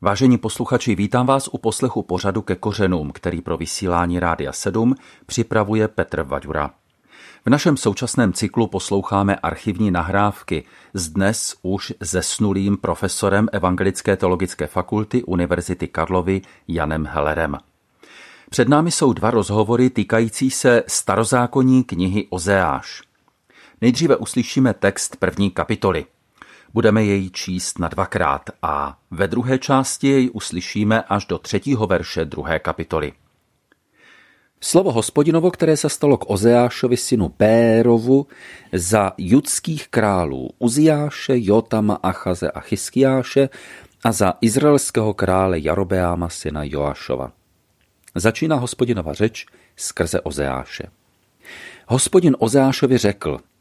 Vážení posluchači, vítám vás u poslechu pořadu ke kořenům, který pro vysílání Rádia 7 připravuje Petr Vaďura. V našem současném cyklu posloucháme archivní nahrávky s dnes už zesnulým profesorem Evangelické teologické fakulty Univerzity Karlovy Janem Hellerem. Před námi jsou dva rozhovory týkající se starozákonní knihy Ozeáš. Nejdříve uslyšíme text první kapitoly – Budeme jej číst na dvakrát a ve druhé části jej uslyšíme až do třetího verše druhé kapitoly. Slovo hospodinovo, které se stalo k Ozeášovi synu Pérovu za judských králů Uziáše, Jotama, Achaze a Chyskiáše a za izraelského krále Jarobeáma syna Joášova. Začíná hospodinova řeč skrze Ozeáše. Hospodin Ozeášovi řekl –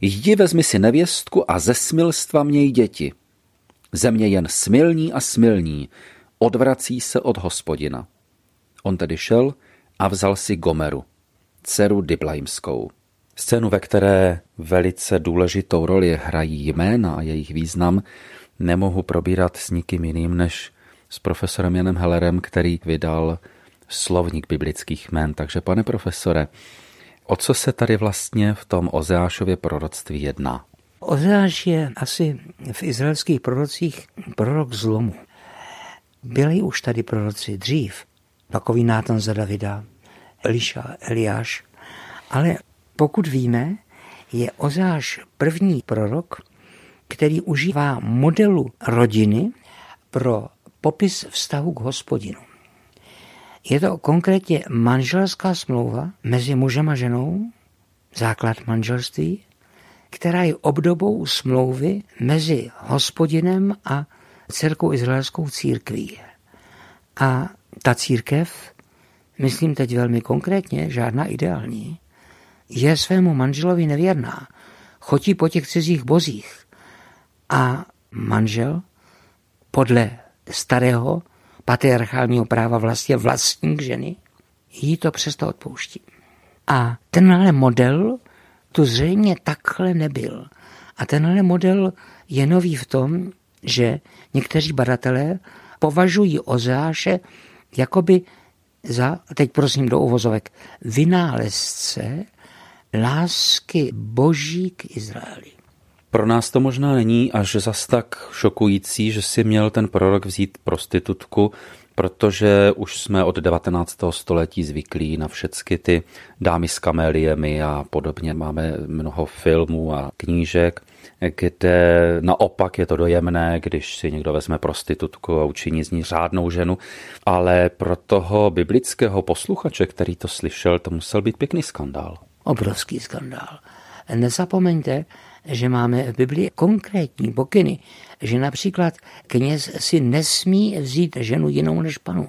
Jdi vezmi si nevěstku a ze smilstva měj děti. Země jen smilní a smilní, odvrací se od hospodina. On tedy šel a vzal si Gomeru, dceru Diblaimskou. Scénu, ve které velice důležitou roli hrají jména a jejich význam, nemohu probírat s nikým jiným než s profesorem Janem Hellerem, který vydal slovník biblických jmén. Takže pane profesore, O co se tady vlastně v tom Ozeášově proroctví jedná? Ozeáš je asi v izraelských prorocích prorok zlomu. Byli už tady proroci dřív, takový Nátan za Davida, Eliša, Eliáš, ale pokud víme, je Ozeáš první prorok, který užívá modelu rodiny pro popis vztahu k hospodinu. Je to konkrétně manželská smlouva mezi mužem a ženou, základ manželství, která je obdobou smlouvy mezi hospodinem a dcerkou izraelskou církví. A ta církev, myslím teď velmi konkrétně, žádná ideální, je svému manželovi nevěrná, chodí po těch cizích bozích a manžel podle starého patriarchálního práva vlastně vlastník ženy, jí to přesto odpouští. A tenhle model tu zřejmě takhle nebyl. A tenhle model je nový v tom, že někteří badatelé považují Ozeáše jakoby za, teď prosím do uvozovek, vynálezce lásky boží k Izraeli. Pro nás to možná není až zas tak šokující, že si měl ten prorok vzít prostitutku, protože už jsme od 19. století zvyklí na všechny ty dámy s kaméliemi a podobně. Máme mnoho filmů a knížek, kde naopak je to dojemné, když si někdo vezme prostitutku a učiní z ní řádnou ženu, ale pro toho biblického posluchače, který to slyšel, to musel být pěkný skandál. Obrovský skandál. Nezapomeňte, že máme v Biblii konkrétní pokyny, že například kněz si nesmí vzít ženu jinou než panu.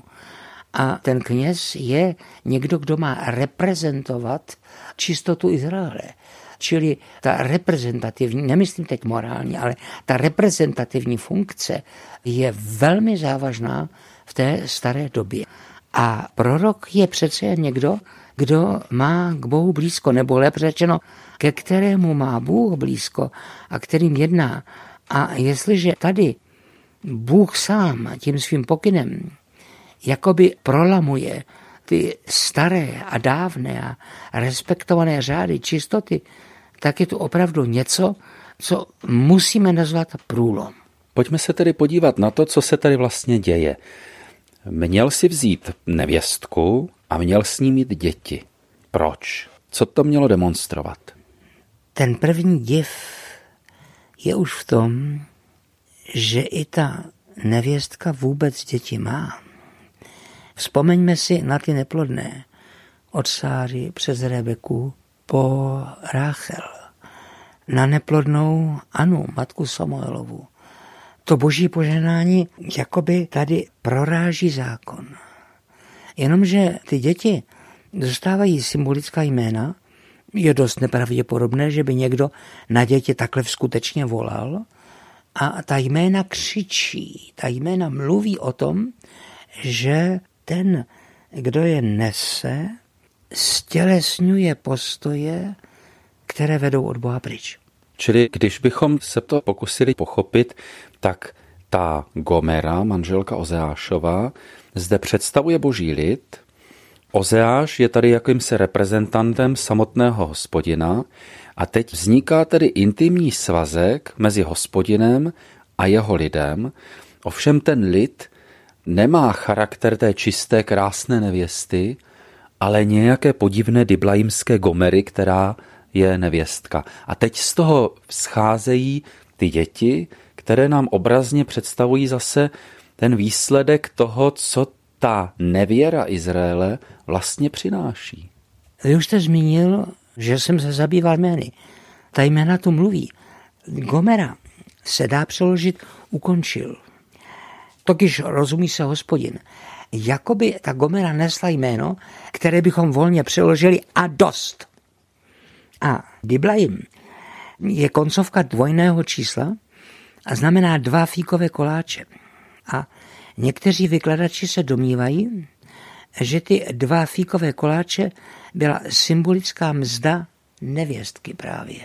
A ten kněz je někdo, kdo má reprezentovat čistotu Izraele. Čili ta reprezentativní, nemyslím teď morální, ale ta reprezentativní funkce je velmi závažná v té staré době. A prorok je přece někdo, kdo má k Bohu blízko, nebo lépe řečeno, ke kterému má Bůh blízko a kterým jedná. A jestliže tady Bůh sám tím svým pokynem jakoby prolamuje ty staré a dávné a respektované řády čistoty, tak je tu opravdu něco, co musíme nazvat průlom. Pojďme se tedy podívat na to, co se tady vlastně děje. Měl si vzít nevěstku a měl s ní mít děti. Proč? Co to mělo demonstrovat? Ten první div je už v tom, že i ta nevěstka vůbec děti má. Vzpomeňme si na ty neplodné, od Sáry přes Rebeku po Ráchel, na neplodnou Anu, matku Samuelovu. To boží poženání jakoby tady proráží zákon. Jenomže ty děti dostávají symbolická jména, je dost nepravděpodobné, že by někdo na děti takhle skutečně volal. A ta jména křičí, ta jména mluví o tom, že ten, kdo je nese, stělesňuje postoje, které vedou od Boha pryč. Čili když bychom se to pokusili pochopit, tak ta Gomera, manželka Ozeášova, zde představuje boží lid. Ozeáš je tady jakýmsi reprezentantem samotného hospodina a teď vzniká tedy intimní svazek mezi hospodinem a jeho lidem. Ovšem ten lid nemá charakter té čisté, krásné nevěsty, ale nějaké podivné diblajimské gomery, která je nevěstka. A teď z toho vzcházejí ty děti, které nám obrazně představují zase ten výsledek toho, co ta nevěra Izraele vlastně přináší. Vy už jste zmínil, že jsem se zabýval jmény. Ta jména tu mluví. Gomera se dá přeložit ukončil. Tokiž rozumí se hospodin. Jakoby ta Gomera nesla jméno, které bychom volně přeložili a dost. A Diblaim je koncovka dvojného čísla a znamená dva fíkové koláče. A někteří vykladači se domnívají, že ty dva fíkové koláče byla symbolická mzda nevěstky právě.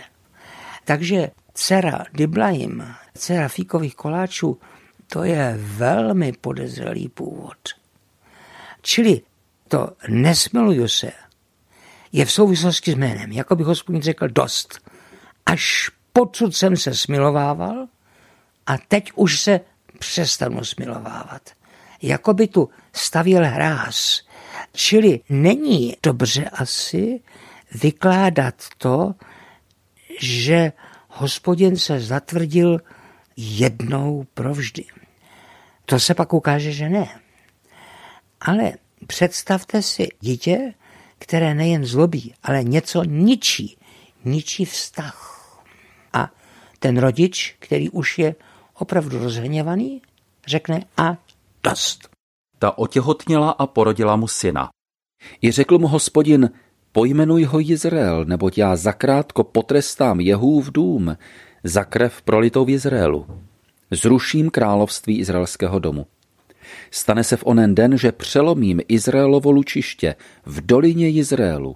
Takže dcera Diblaim, dcera fíkových koláčů, to je velmi podezřelý původ. Čili to nesmiluju se je v souvislosti s jménem, jako by hospodin řekl dost. Až pocud jsem se smilovával a teď už se přestanu smilovávat. Jako by tu stavěl hráz. Čili není dobře asi vykládat to, že hospodin se zatvrdil jednou provždy. To se pak ukáže, že ne. Ale představte si dítě, které nejen zlobí, ale něco ničí. Ničí vztah. A ten rodič, který už je opravdu rozhněvaný, řekne a dost. Ta otěhotněla a porodila mu syna. I řekl mu hospodin, pojmenuj ho Izrael, neboť já zakrátko potrestám Jehův dům za krev prolitou v Izraelu. Zruším království izraelského domu. Stane se v onen den, že přelomím Izraelovo lučiště v dolině Izraelu.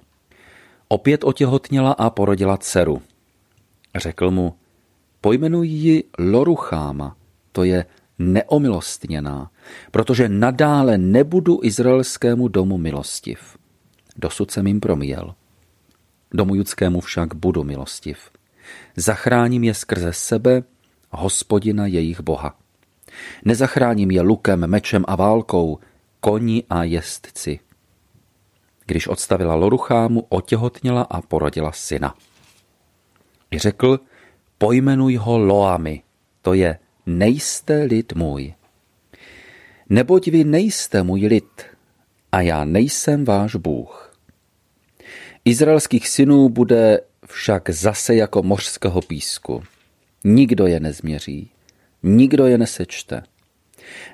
Opět otěhotněla a porodila dceru. Řekl mu, pojmenuj ji Lorucháma, to je neomilostněná, protože nadále nebudu izraelskému domu milostiv. Dosud jsem jim promíjel. Domu judskému však budu milostiv. Zachráním je skrze sebe, hospodina jejich boha. Nezachráním je lukem, mečem a válkou, koni a jezdci. Když odstavila Loruchámu, otěhotněla a porodila syna. I řekl, pojmenuj ho Loami, to je nejste lid můj. Neboť vy nejste můj lid a já nejsem váš Bůh. Izraelských synů bude však zase jako mořského písku. Nikdo je nezměří. Nikdo je nesečte.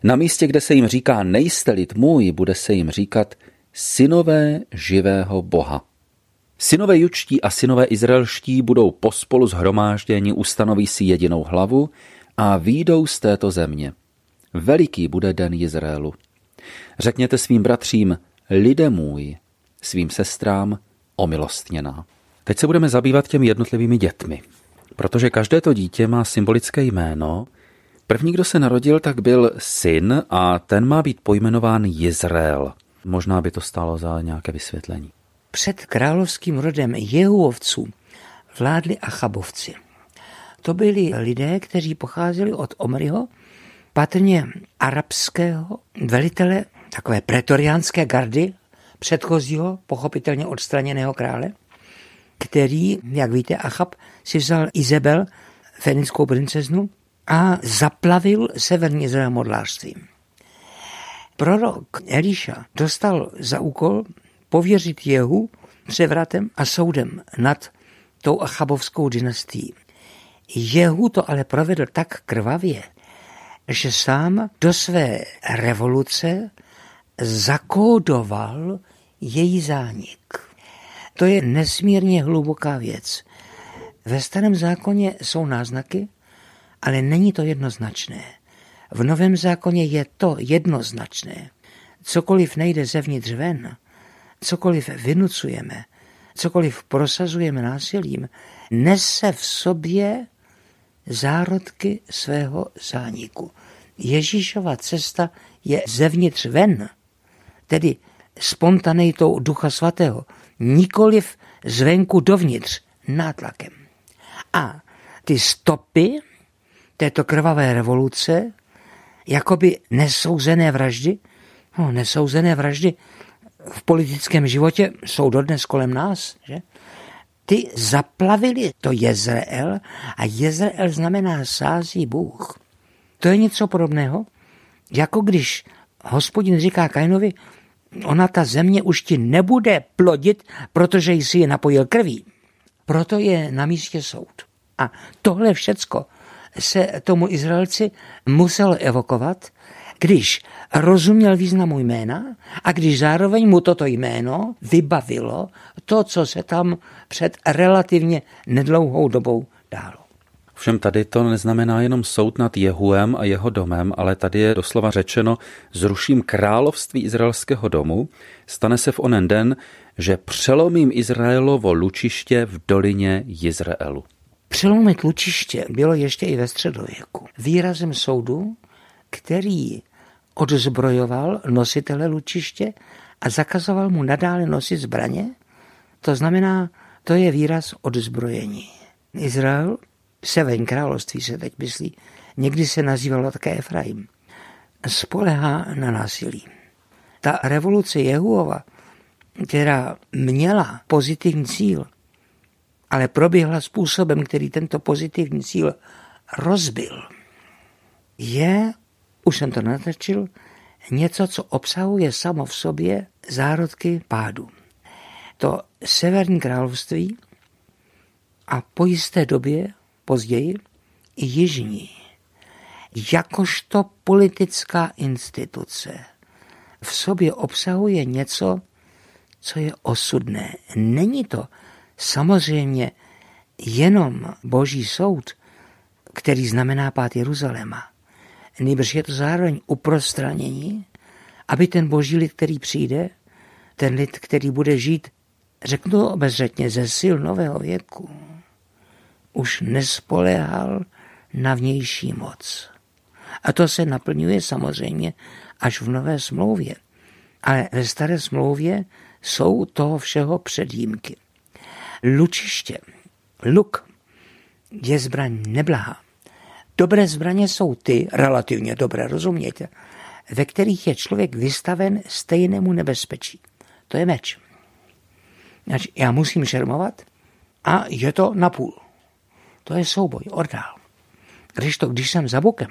Na místě, kde se jim říká nejste lid můj, bude se jim říkat synové živého Boha. Synové jučtí a synové izraelští budou pospolu zhromážděni, ustanoví si jedinou hlavu a výjdou z této země. Veliký bude den Izraelu. Řekněte svým bratřím, lidé můj, svým sestrám, omilostněná. Teď se budeme zabývat těmi jednotlivými dětmi, protože každé to dítě má symbolické jméno První, kdo se narodil, tak byl syn a ten má být pojmenován Izrael. Možná by to stálo za nějaké vysvětlení. Před královským rodem Jehuovců vládli Achabovci. To byli lidé, kteří pocházeli od Omriho, patrně arabského velitele takové pretoriánské gardy, předchozího, pochopitelně odstraněného krále, který, jak víte, Achab si vzal Izabel, fenickou princeznu, a zaplavil severní Izrael modlářstvím. Prorok Eliša dostal za úkol pověřit Jehu převratem a soudem nad tou achabovskou dynastií. Jehu to ale provedl tak krvavě, že sám do své revoluce zakódoval její zánik. To je nesmírně hluboká věc. Ve starém zákoně jsou náznaky, ale není to jednoznačné. V Novém zákoně je to jednoznačné. Cokoliv nejde zevnitř ven, cokoliv vynucujeme, cokoliv prosazujeme násilím, nese v sobě zárodky svého zániku. Ježíšova cesta je zevnitř ven, tedy spontaneitou Ducha Svatého, nikoliv zvenku dovnitř, nátlakem. A ty stopy této krvavé revoluce, jakoby nesouzené vraždy, no, nesouzené vraždy v politickém životě jsou dodnes kolem nás, že? Ty zaplavili to Jezreel a Jezreel znamená sází Bůh. To je něco podobného, jako když hospodin říká Kainovi, ona ta země už ti nebude plodit, protože jsi je napojil krví. Proto je na místě soud. A tohle všecko se tomu Izraelci musel evokovat, když rozuměl významu jména a když zároveň mu toto jméno vybavilo to, co se tam před relativně nedlouhou dobou dálo. Všem tady to neznamená jenom soud nad Jehuem a jeho domem, ale tady je doslova řečeno, zruším království izraelského domu, stane se v onen den, že přelomím Izraelovo lučiště v dolině Izraelu. Přelomit lučiště bylo ještě i ve středověku. Výrazem soudu, který odzbrojoval nositele lučiště a zakazoval mu nadále nosit zbraně, to znamená, to je výraz odzbrojení. Izrael Severní království se teď myslí, někdy se nazývalo také Efraim, spolehá na násilí. Ta revoluce Jehuova, která měla pozitivní cíl, ale proběhla způsobem, který tento pozitivní cíl rozbil, je, už jsem to natrčil, něco, co obsahuje samo v sobě zárodky pádu. To severní království a po jisté době později i jižní, jakožto politická instituce v sobě obsahuje něco, co je osudné. Není to samozřejmě jenom boží soud, který znamená pát Jeruzaléma. Nýbrž je to zároveň uprostranění, aby ten boží lid, který přijde, ten lid, který bude žít, řeknu obezřetně, ze sil nového věku, už nespoléhal na vnější moc. A to se naplňuje samozřejmě až v nové smlouvě. Ale ve staré smlouvě jsou toho všeho předjímky. Lučiště, luk, je zbraň neblahá. Dobré zbraně jsou ty, relativně dobré, rozumějte, ve kterých je člověk vystaven stejnému nebezpečí. To je meč. Znači, já musím šermovat a je to napůl. To je souboj, ordál. Když to, když jsem za bokem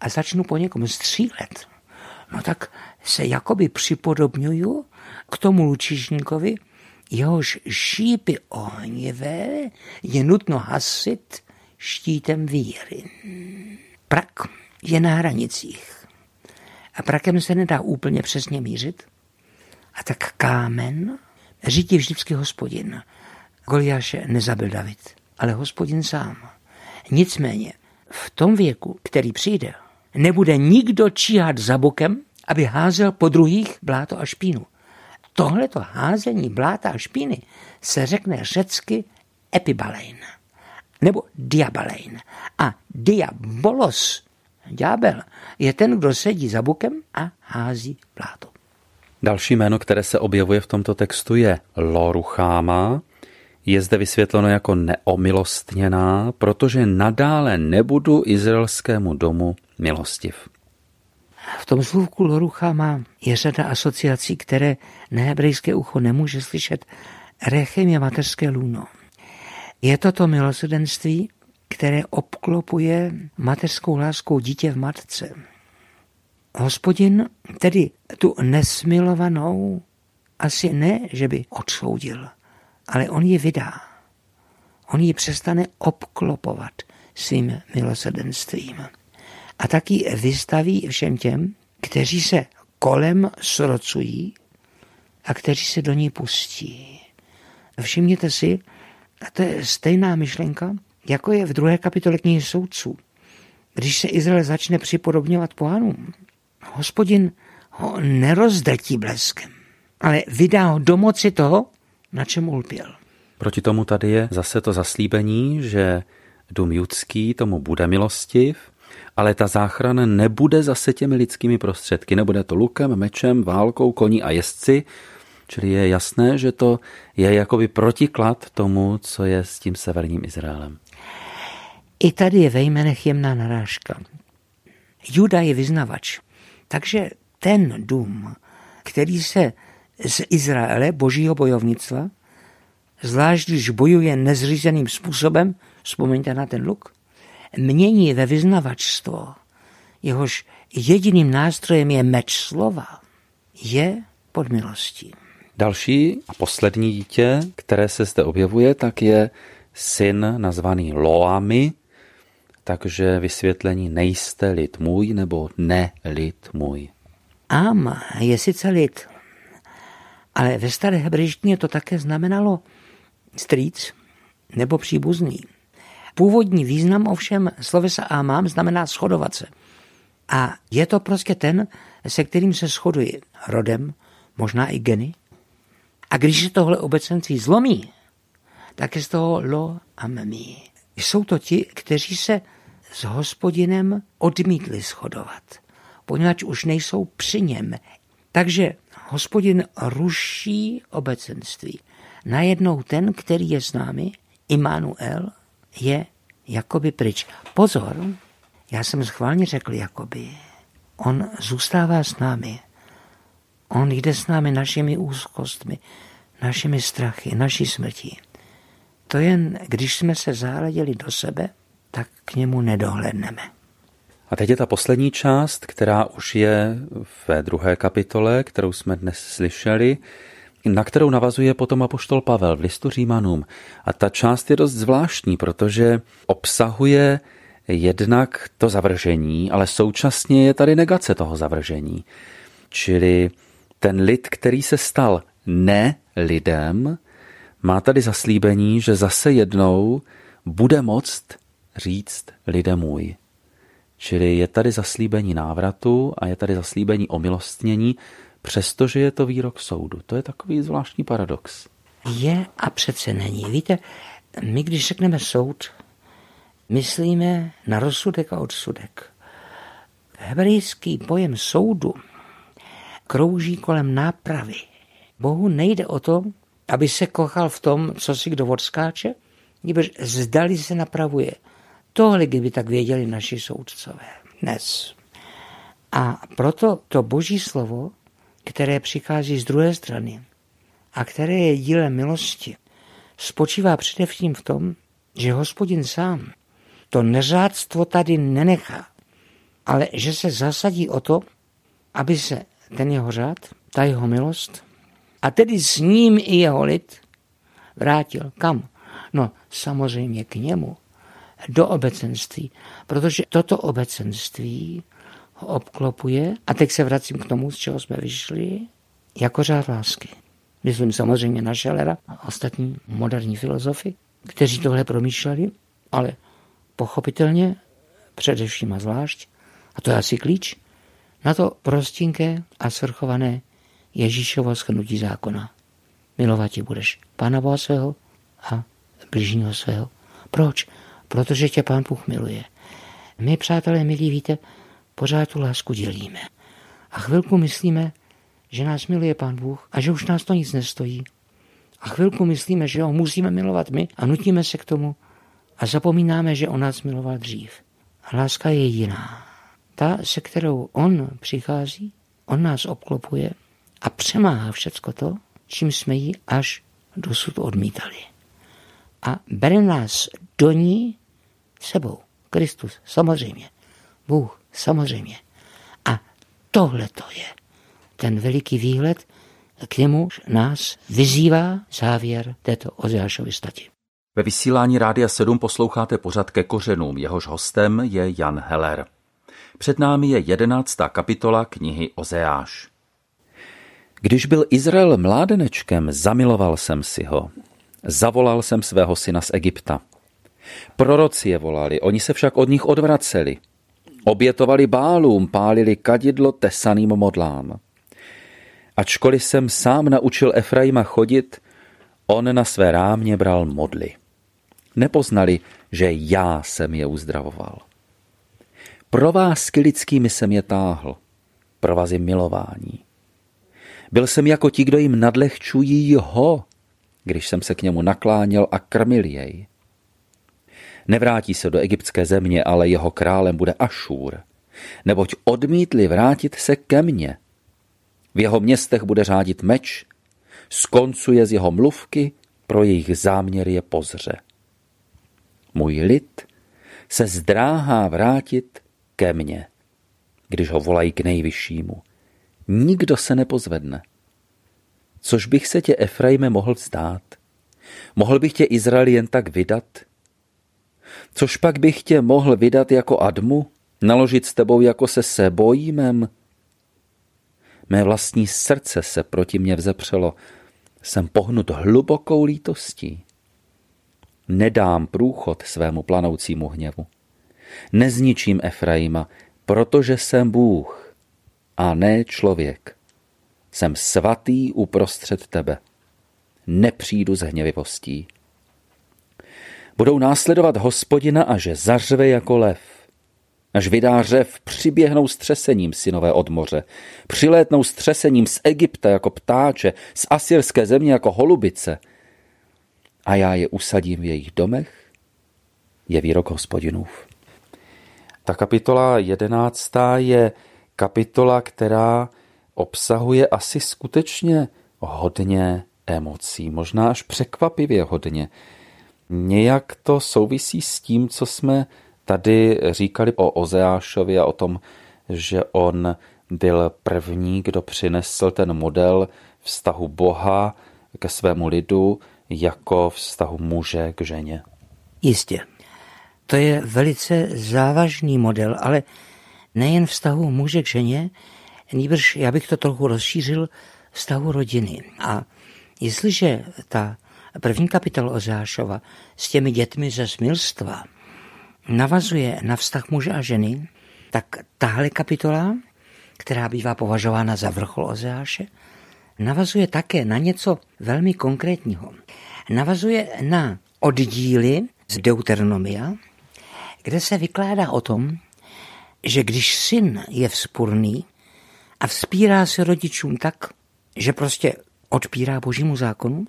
a začnu po někom střílet, no tak se jakoby připodobňuju k tomu lučišníkovi, jehož šípy ohnivé je nutno hasit štítem víry. Prak je na hranicích. A prakem se nedá úplně přesně mířit. A tak kámen řídí vždycky hospodin. Goliáše nezabil David ale hospodin sám. Nicméně v tom věku, který přijde, nebude nikdo číhat za bokem, aby házel po druhých bláto a špínu. Tohleto házení bláta a špíny se řekne řecky epibalein nebo diabalein. A diabolos, ďábel, je ten, kdo sedí za bukem a hází bláto. Další jméno, které se objevuje v tomto textu, je Lorucháma, je zde vysvětleno jako neomilostněná, protože nadále nebudu izraelskému domu milostiv. V tom slůvku Lorucha má je řada asociací, které nehebrejské ucho nemůže slyšet. Rechem je mateřské lůno. Je to to milosedenství, které obklopuje mateřskou láskou dítě v matce. Hospodin tedy tu nesmilovanou asi ne, že by odsoudil, ale on ji vydá. On ji přestane obklopovat svým milosrdenstvím. A taky vystaví všem těm, kteří se kolem srocují a kteří se do ní pustí. Všimněte si, a to je stejná myšlenka, jako je v druhé kapitole knihy soudců. Když se Izrael začne připodobňovat pohanům, hospodin ho nerozdrtí bleskem, ale vydá ho do moci toho, na čem ulpěl. Proti tomu tady je zase to zaslíbení, že dům judský tomu bude milostiv ale ta záchrana nebude zase těmi lidskými prostředky. Nebude to lukem, mečem, válkou, koní a jezdci, čili je jasné, že to je jakoby protiklad tomu, co je s tím severním Izraelem. I tady je ve jménech jemná narážka. Juda je vyznavač. Takže ten dům, který se z Izraele, božího bojovnictva, zvlášť když bojuje nezřízeným způsobem, vzpomeňte na ten luk, mění ve vyznavačstvo, jehož jediným nástrojem je meč slova, je pod milostí. Další a poslední dítě, které se zde objevuje, tak je syn nazvaný Loami, takže vysvětlení nejste lid můj nebo ne lid můj. Am je sice lid, ale ve staré hebrejštině to také znamenalo strýc nebo příbuzný. Původní význam ovšem slovesa Amám znamená shodovat se. A je to prostě ten, se kterým se shoduji rodem, možná i geny. A když se tohle obecenství zlomí, tak je z toho lo a mmi. Jsou to ti, kteří se s hospodinem odmítli shodovat, poněvadž už nejsou při něm. Takže hospodin ruší obecenství. Najednou ten, který je s námi, Immanuel, je jakoby pryč. Pozor, já jsem schválně řekl jakoby. On zůstává s námi. On jde s námi našimi úzkostmi, našimi strachy, naší smrtí. To jen, když jsme se záleděli do sebe, tak k němu nedohledneme. A teď je ta poslední část, která už je ve druhé kapitole, kterou jsme dnes slyšeli, na kterou navazuje potom apoštol Pavel v listu Římanům. A ta část je dost zvláštní, protože obsahuje jednak to zavržení, ale současně je tady negace toho zavržení. Čili ten lid, který se stal ne lidem, má tady zaslíbení, že zase jednou bude moct říct lidem můj. Čili je tady zaslíbení návratu a je tady zaslíbení omilostnění, přestože je to výrok soudu. To je takový zvláštní paradox. Je a přece není. Víte, my když řekneme soud, myslíme na rozsudek a odsudek. Hebrejský pojem soudu krouží kolem nápravy. Bohu nejde o to, aby se kochal v tom, co si kdo odskáče, nebož zdali se napravuje. Tohle kdyby tak věděli naši soudcové dnes. A proto to boží slovo které přichází z druhé strany a které je dílem milosti, spočívá především v tom, že hospodin sám to neřádstvo tady nenechá, ale že se zasadí o to, aby se ten jeho řád, ta jeho milost, a tedy s ním i jeho lid vrátil. Kam? No samozřejmě k němu, do obecenství, protože toto obecenství ho obklopuje, a teď se vracím k tomu, z čeho jsme vyšli, jako řád lásky. Myslím samozřejmě na Schellera a ostatní moderní filozofy, kteří tohle promýšleli, ale pochopitelně, především a zvlášť, a to je asi klíč, na to prostinké a svrchované Ježíšovo schnutí zákona. Milovat ti budeš Pána Boha svého a bližního svého. Proč? Protože tě Pán Bůh miluje. My, přátelé, milí, víte, pořád tu lásku dělíme. A chvilku myslíme, že nás miluje Pán Bůh a že už nás to nic nestojí. A chvilku myslíme, že ho musíme milovat my a nutíme se k tomu a zapomínáme, že on nás miloval dřív. A láska je jiná. Ta, se kterou on přichází, on nás obklopuje a přemáhá všecko to, čím jsme ji až dosud odmítali. A bere nás do ní sebou. Kristus, samozřejmě. Bůh, samozřejmě. A tohle to je ten veliký výhled, k němu nás vyzývá závěr této Ozeášovy stati. Ve vysílání Rádia 7 posloucháte pořad ke kořenům, jehož hostem je Jan Heller. Před námi je jedenáctá kapitola knihy Ozeáš. Když byl Izrael mládenečkem, zamiloval jsem si ho. Zavolal jsem svého syna z Egypta. Proroci je volali, oni se však od nich odvraceli. Obětovali bálům, pálili kadidlo tesaným modlám. Ačkoliv jsem sám naučil Efraima chodit, on na své rámě bral modly. Nepoznali, že já jsem je uzdravoval. Provázky lidskými jsem je táhl, provazy milování. Byl jsem jako ti, kdo jim nadlehčují ho, když jsem se k němu nakláněl a krmil jej. Nevrátí se do egyptské země, ale jeho králem bude Ašůr, neboť odmítli vrátit se ke mně. V jeho městech bude řádit meč, skoncuje z jeho mluvky, pro jejich záměry je pozře. Můj lid se zdráhá vrátit ke mně, když ho volají k nejvyššímu. Nikdo se nepozvedne. Což bych se tě, Efraime, mohl vzdát? Mohl bych tě, Izrael, jen tak vydat? Což pak bych tě mohl vydat jako Admu? Naložit s tebou jako se Sebojímem? Mé vlastní srdce se proti mně vzepřelo. Jsem pohnut hlubokou lítostí. Nedám průchod svému planoucímu hněvu. Nezničím Efraima, protože jsem Bůh a ne člověk. Jsem svatý uprostřed tebe. Nepřijdu s hněvivostí. Budou následovat hospodina a že zařve jako lev. Až vydá řev, přiběhnou střesením synové od moře. Přilétnou střesením z Egypta jako ptáče, z asyrské země jako holubice. A já je usadím v jejich domech, je výrok hospodinův. Ta kapitola jedenáctá je kapitola, která obsahuje asi skutečně hodně emocí, možná až překvapivě hodně. Nějak to souvisí s tím, co jsme tady říkali o Ozeášovi a o tom, že on byl první, kdo přinesl ten model vztahu Boha ke svému lidu jako vztahu muže k ženě. Jistě. To je velice závažný model, ale nejen vztahu muže k ženě, nýbrž já bych to trochu rozšířil vztahu rodiny. A jestliže ta první kapitola Ozášova s těmi dětmi ze smilstva navazuje na vztah muže a ženy, tak tahle kapitola, která bývá považována za vrchol Ozeáše, navazuje také na něco velmi konkrétního. Navazuje na oddíly z Deuteronomia, kde se vykládá o tom, že když syn je vzpurný a vzpírá se rodičům tak, že prostě odpírá božímu zákonu,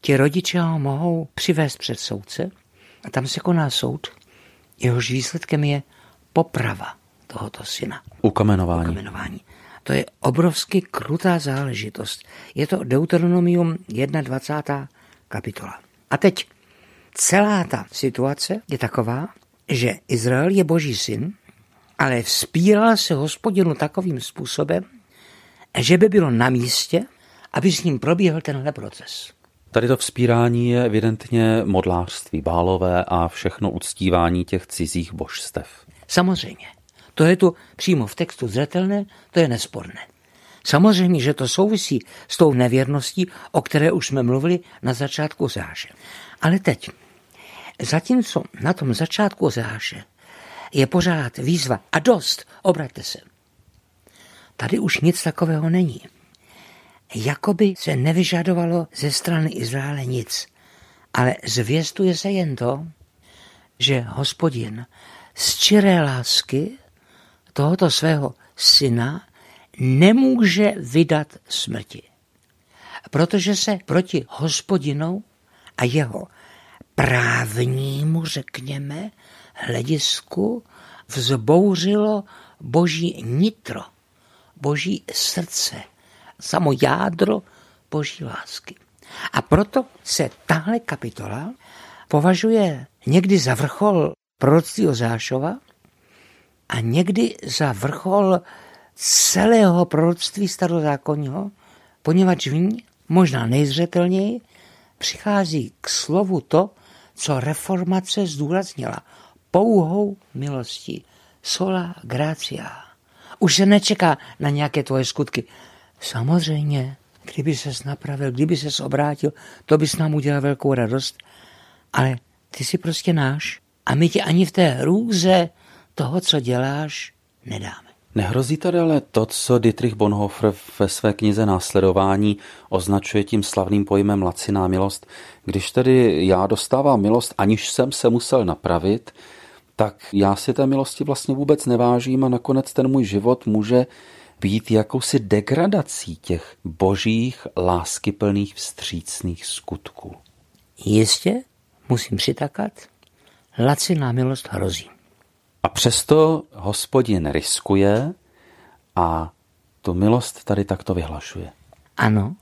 ti rodiče ho mohou přivést před soudce a tam se koná soud, jehož výsledkem je poprava tohoto syna. Ukamenování. Ukamenování. To je obrovsky krutá záležitost. Je to Deuteronomium 21. kapitola. A teď celá ta situace je taková, že Izrael je boží syn, ale vzpíral se hospodinu takovým způsobem, že by bylo na místě, aby s ním probíhl tenhle proces. Tady to vzpírání je evidentně modlářství, bálové a všechno uctívání těch cizích božstev. Samozřejmě. To je tu přímo v textu zřetelné, to je nesporné. Samozřejmě, že to souvisí s tou nevěrností, o které už jsme mluvili na začátku záže. Ale teď, zatímco na tom začátku záže je pořád výzva a dost, obraťte se. Tady už nic takového není. Jakoby se nevyžadovalo ze strany Izraele nic, ale zvěstuje se jen to, že hospodin z čiré lásky tohoto svého syna nemůže vydat smrti. Protože se proti hospodinou a jeho právnímu, řekněme, hledisku vzbouřilo boží nitro, boží srdce, samo jádro boží lásky. A proto se tahle kapitola považuje někdy za vrchol proroctví Ozášova a někdy za vrchol celého proroctví starozákonního, poněvadž v ní možná nejzřetelněji přichází k slovu to, co reformace zdůraznila pouhou milostí. Sola gracia. Už se nečeká na nějaké tvoje skutky. Samozřejmě, kdyby ses napravil, kdyby ses obrátil, to bys nám udělal velkou radost. Ale ty jsi prostě náš a my ti ani v té hrůze toho, co děláš, nedáme. Nehrozí tady ale to, co Dietrich Bonhoeffer ve své knize Následování označuje tím slavným pojmem laciná milost. Když tedy já dostávám milost, aniž jsem se musel napravit, tak já si té milosti vlastně vůbec nevážím a nakonec ten můj život může být jakousi degradací těch božích láskyplných vstřícných skutků. Jistě, musím přitakat, laciná milost hrozí. A přesto hospodin riskuje a tu milost tady takto vyhlašuje. Ano,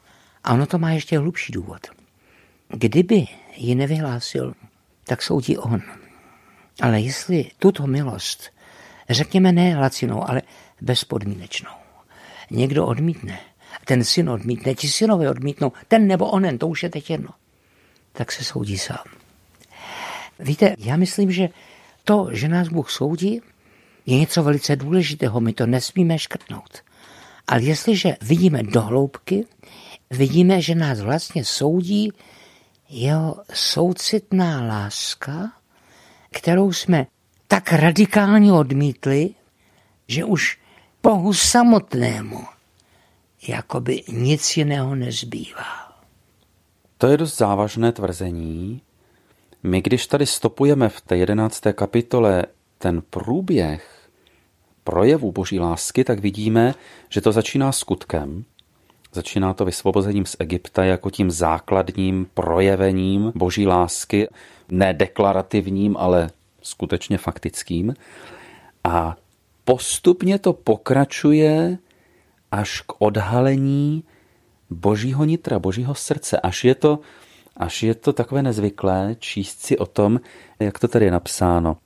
a ono to má ještě hlubší důvod. Kdyby ji nevyhlásil, tak soudí on. Ale jestli tuto milost, řekněme ne lacinou, ale bezpodmínečnou, někdo odmítne, ten syn odmítne, ti synové odmítnou, ten nebo onen, to už je teď jedno, tak se soudí sám. Víte, já myslím, že to, že nás Bůh soudí, je něco velice důležitého, my to nesmíme škrtnout. Ale jestliže vidíme do hloubky, vidíme, že nás vlastně soudí jeho soucitná láska, kterou jsme tak radikálně odmítli, že už Bohu samotnému jakoby nic jiného nezbývá. To je dost závažné tvrzení. My, když tady stopujeme v té jedenácté kapitole ten průběh projevu boží lásky, tak vidíme, že to začíná skutkem. Začíná to vysvobozením z Egypta jako tím základním projevením boží lásky, ne deklarativním, ale skutečně faktickým. A postupně to pokračuje až k odhalení božího nitra, božího srdce, až je to, až je to takové nezvyklé číst si o tom, jak to tady je napsáno.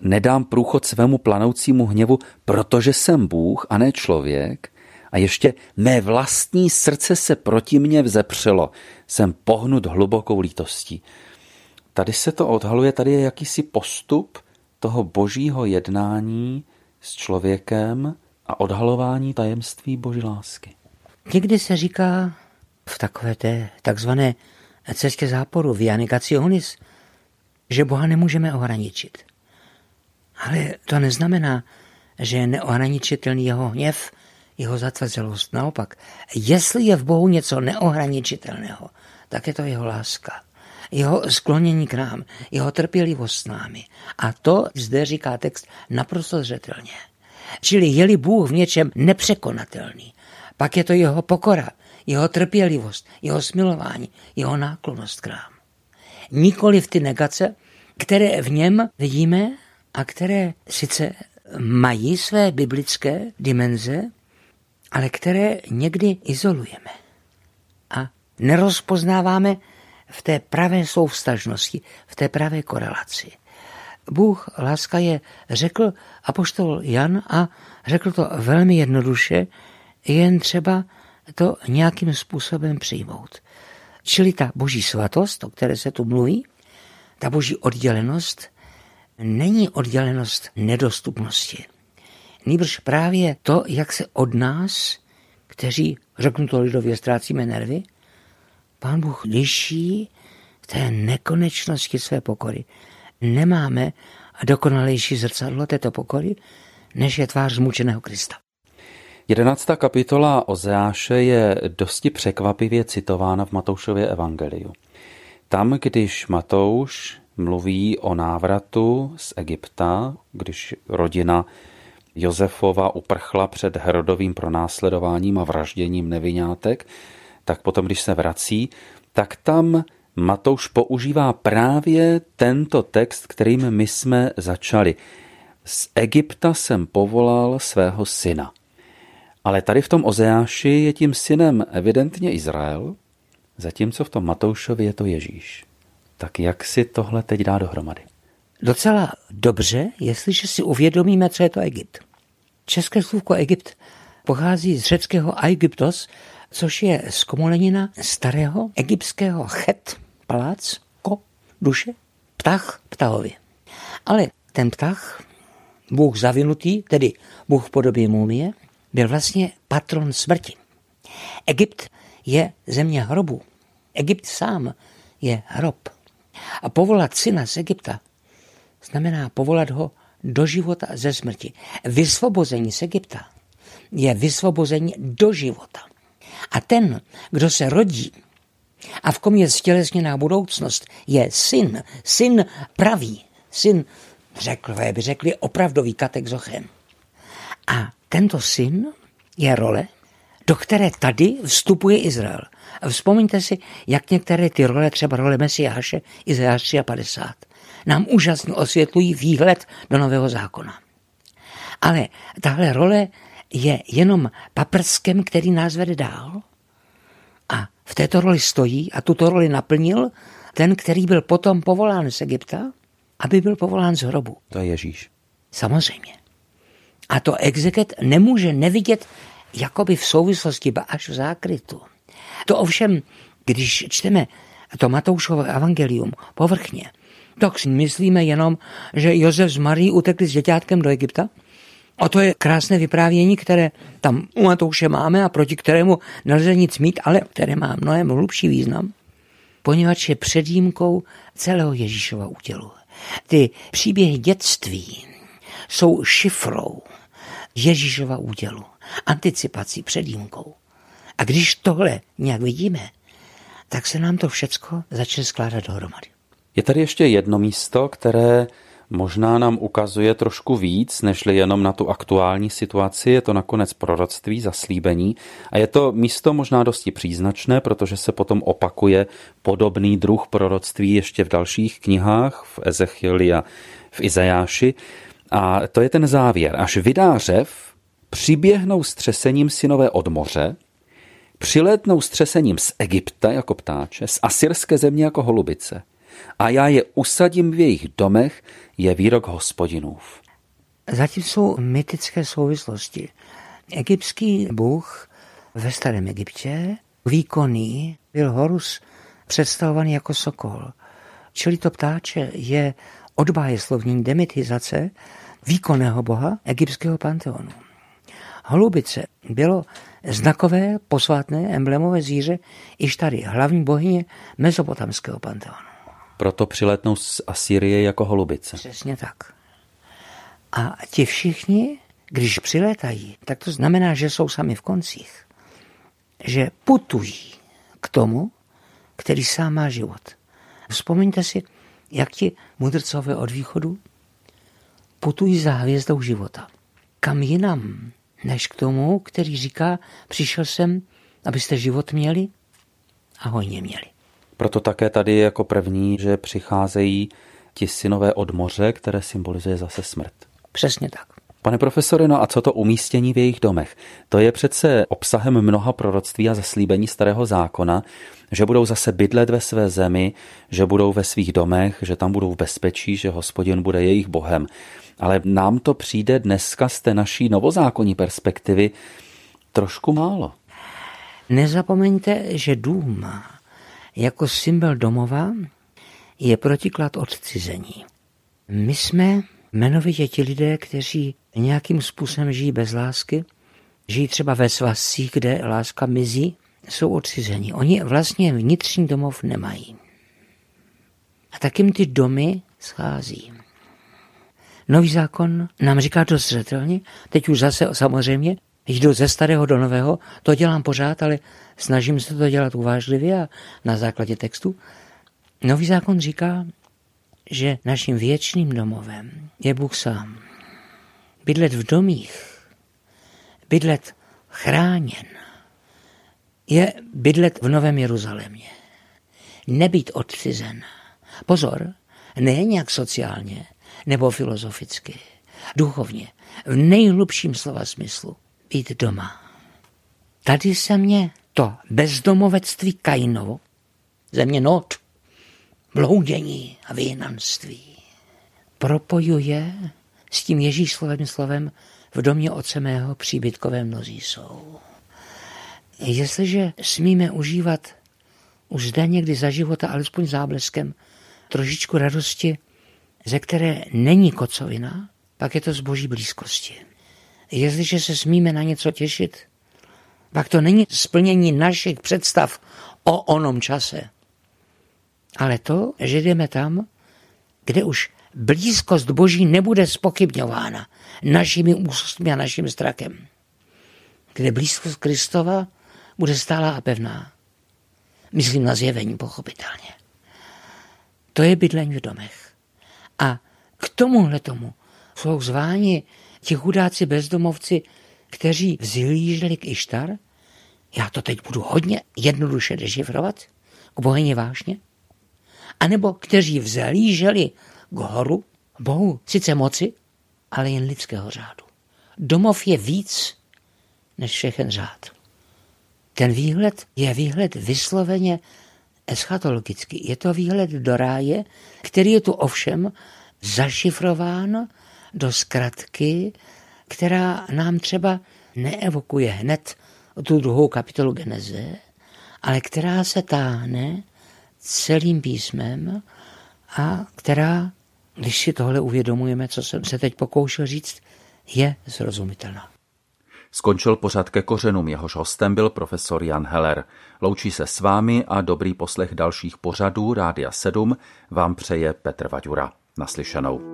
Nedám průchod svému planoucímu hněvu, protože jsem Bůh a ne člověk, a ještě mé vlastní srdce se proti mně vzepřelo. Jsem pohnut hlubokou lítostí. Tady se to odhaluje, tady je jakýsi postup toho božího jednání s člověkem a odhalování tajemství boží lásky. Někdy se říká v takové té takzvané cestě záporu, v negationis, že Boha nemůžeme ohraničit. Ale to neznamená, že je neohraničitelný jeho hněv, jeho zatvrzelost. Naopak, jestli je v Bohu něco neohraničitelného, tak je to jeho láska jeho sklonění k nám, jeho trpělivost s námi. A to zde říká text naprosto zřetelně. Čili je-li Bůh v něčem nepřekonatelný, pak je to jeho pokora, jeho trpělivost, jeho smilování, jeho náklonost k nám. Nikoli v ty negace, které v něm vidíme a které sice mají své biblické dimenze, ale které někdy izolujeme a nerozpoznáváme v té pravé souvstažnosti, v té pravé korelaci. Bůh, láska je, řekl apoštol Jan a řekl to velmi jednoduše, jen třeba to nějakým způsobem přijmout. Čili ta boží svatost, o které se tu mluví, ta boží oddělenost, není oddělenost nedostupnosti. Nýbrž právě to, jak se od nás, kteří, řeknu to lidově, ztrácíme nervy, Pán Bůh liší v té nekonečnosti své pokory. Nemáme dokonalejší zrcadlo této pokory, než je tvář zmučeného Krista. Jedenáctá kapitola Ozeáše je dosti překvapivě citována v Matoušově evangeliu. Tam, když Matouš mluví o návratu z Egypta, když rodina Josefova uprchla před Herodovým pronásledováním a vražděním nevinátek, tak potom, když se vrací, tak tam Matouš používá právě tento text, kterým my jsme začali. Z Egypta jsem povolal svého syna. Ale tady v tom Ozeáši je tím synem evidentně Izrael, zatímco v tom Matoušovi je to Ježíš. Tak jak si tohle teď dá dohromady? Docela dobře, jestliže si uvědomíme, co je to Egypt. České slůvko Egypt pochází z řeckého Egyptos, což je zkomolenina starého egyptského chet, palác, ko, duše, ptach, ptahovi. Ale ten ptach, Bůh zavinutý, tedy Bůh v podobě mumie, byl vlastně patron smrti. Egypt je země hrobu. Egypt sám je hrob. A povolat syna z Egypta znamená povolat ho do života ze smrti. Vysvobození z Egypta je vysvobození do života. A ten, kdo se rodí a v kom je stělesněná budoucnost, je syn, syn pravý, syn Řeklové by řekli opravdový katexochen. A tento syn je role, do které tady vstupuje Izrael. Vzpomeňte si, jak některé ty role, třeba role Mesiáše, Izajáš 53, nám úžasně osvětlují výhled do Nového zákona. Ale tahle role je jenom paprskem, který nás vede dál. A v této roli stojí a tuto roli naplnil ten, který byl potom povolán z Egypta, aby byl povolán z hrobu. To je Ježíš. Samozřejmě. A to exeket nemůže nevidět jakoby v souvislosti, ba až v zákrytu. To ovšem, když čteme to Matoušovo evangelium povrchně, tak si myslíme jenom, že Josef z Marí utekli s děťátkem do Egypta. A to je krásné vyprávění, které tam u Matouše máme a proti kterému nelze nic mít, ale které má mnohem hlubší význam, poněvadž je předjímkou celého Ježíšova útělu. Ty příběhy dětství jsou šifrou Ježíšova údělu, anticipací, předjímkou. A když tohle nějak vidíme, tak se nám to všecko začne skládat dohromady. Je tady ještě jedno místo, které možná nám ukazuje trošku víc, nežli jenom na tu aktuální situaci. Je to nakonec proroctví, zaslíbení. A je to místo možná dosti příznačné, protože se potom opakuje podobný druh proroctví ještě v dalších knihách, v Ezechieli a v Izajáši. A to je ten závěr. Až vydá řev, přiběhnou střesením synové od moře, přilétnou střesením z Egypta jako ptáče, z asyrské země jako holubice. A já je usadím v jejich domech, je výrok hospodinův. Zatím jsou mytické souvislosti. Egyptský bůh ve starém Egyptě, výkonný, byl Horus představovaný jako sokol. Čili to ptáče je odbáje slovní demitizace výkonného boha egyptského panteonu. Holubice bylo znakové, posvátné, emblemové zvíře iž tady, hlavní bohyně mezopotamského panteonu. Proto přiletnou z Asýrie jako holubice. Přesně tak. A ti všichni, když přilétají, tak to znamená, že jsou sami v koncích. Že putují k tomu, který sám má život. Vzpomeňte si, jak ti mudrcové od východu putují za hvězdou života. Kam jinam, než k tomu, který říká, přišel jsem, abyste život měli a hojně měli. Proto také tady je jako první, že přicházejí ti synové od moře, které symbolizuje zase smrt. Přesně tak. Pane profesore, no a co to umístění v jejich domech? To je přece obsahem mnoha proroctví a zaslíbení starého zákona, že budou zase bydlet ve své zemi, že budou ve svých domech, že tam budou v bezpečí, že hospodin bude jejich bohem. Ale nám to přijde dneska z té naší novozákonní perspektivy trošku málo. Nezapomeňte, že dům jako symbol domova je protiklad odcizení. My jsme jmenovitě ti lidé, kteří nějakým způsobem žijí bez lásky, žijí třeba ve svazcích, kde láska mizí, jsou odcizení. Oni vlastně vnitřní domov nemají. A takým ty domy schází. Nový zákon nám říká to zřetelně, teď už zase samozřejmě jdu ze starého do nového, to dělám pořád, ale snažím se to dělat uvážlivě a na základě textu. Nový zákon říká, že naším věčným domovem je Bůh sám. Bydlet v domích, bydlet chráněn, je bydlet v Novém Jeruzalémě. Nebýt odcizen. Pozor, ne nějak sociálně nebo filozoficky, duchovně, v nejhlubším slova smyslu, být doma. Tady se mě to bezdomovectví Kainovo, země not, bloudění a vyhnanství, propojuje s tím Ježíšovým slovem v domě oce mého příbytkové mnozí jsou. Jestliže smíme užívat už zde někdy za života, alespoň zábleskem, trošičku radosti, ze které není kocovina, pak je to z boží blízkosti. Jestliže se smíme na něco těšit, pak to není splnění našich představ o onom čase, ale to, že jdeme tam, kde už blízkost Boží nebude spochybňována našimi ústmi a naším strakem. Kde blízkost Kristova bude stálá a pevná. Myslím na zjevení, pochopitelně. To je bydlení v domech. A K tomuhle tomu jsou zváni ti chudáci bezdomovci, kteří vzlíželi k Ištar, já to teď budu hodně jednoduše dešifrovat, k bohyni vášně, anebo kteří vzlíželi k horu, bohu sice moci, ale jen lidského řádu. Domov je víc než všechen řád. Ten výhled je výhled vysloveně eschatologický. Je to výhled do ráje, který je tu ovšem zašifrován do zkratky, která nám třeba neevokuje hned tu druhou kapitolu Geneze, ale která se táhne celým písmem a která, když si tohle uvědomujeme, co jsem se teď pokoušel říct, je zrozumitelná. Skončil pořad ke kořenům, jehož hostem byl profesor Jan Heller. Loučí se s vámi a dobrý poslech dalších pořadů Rádia 7 vám přeje Petr Vaďura. Naslyšenou.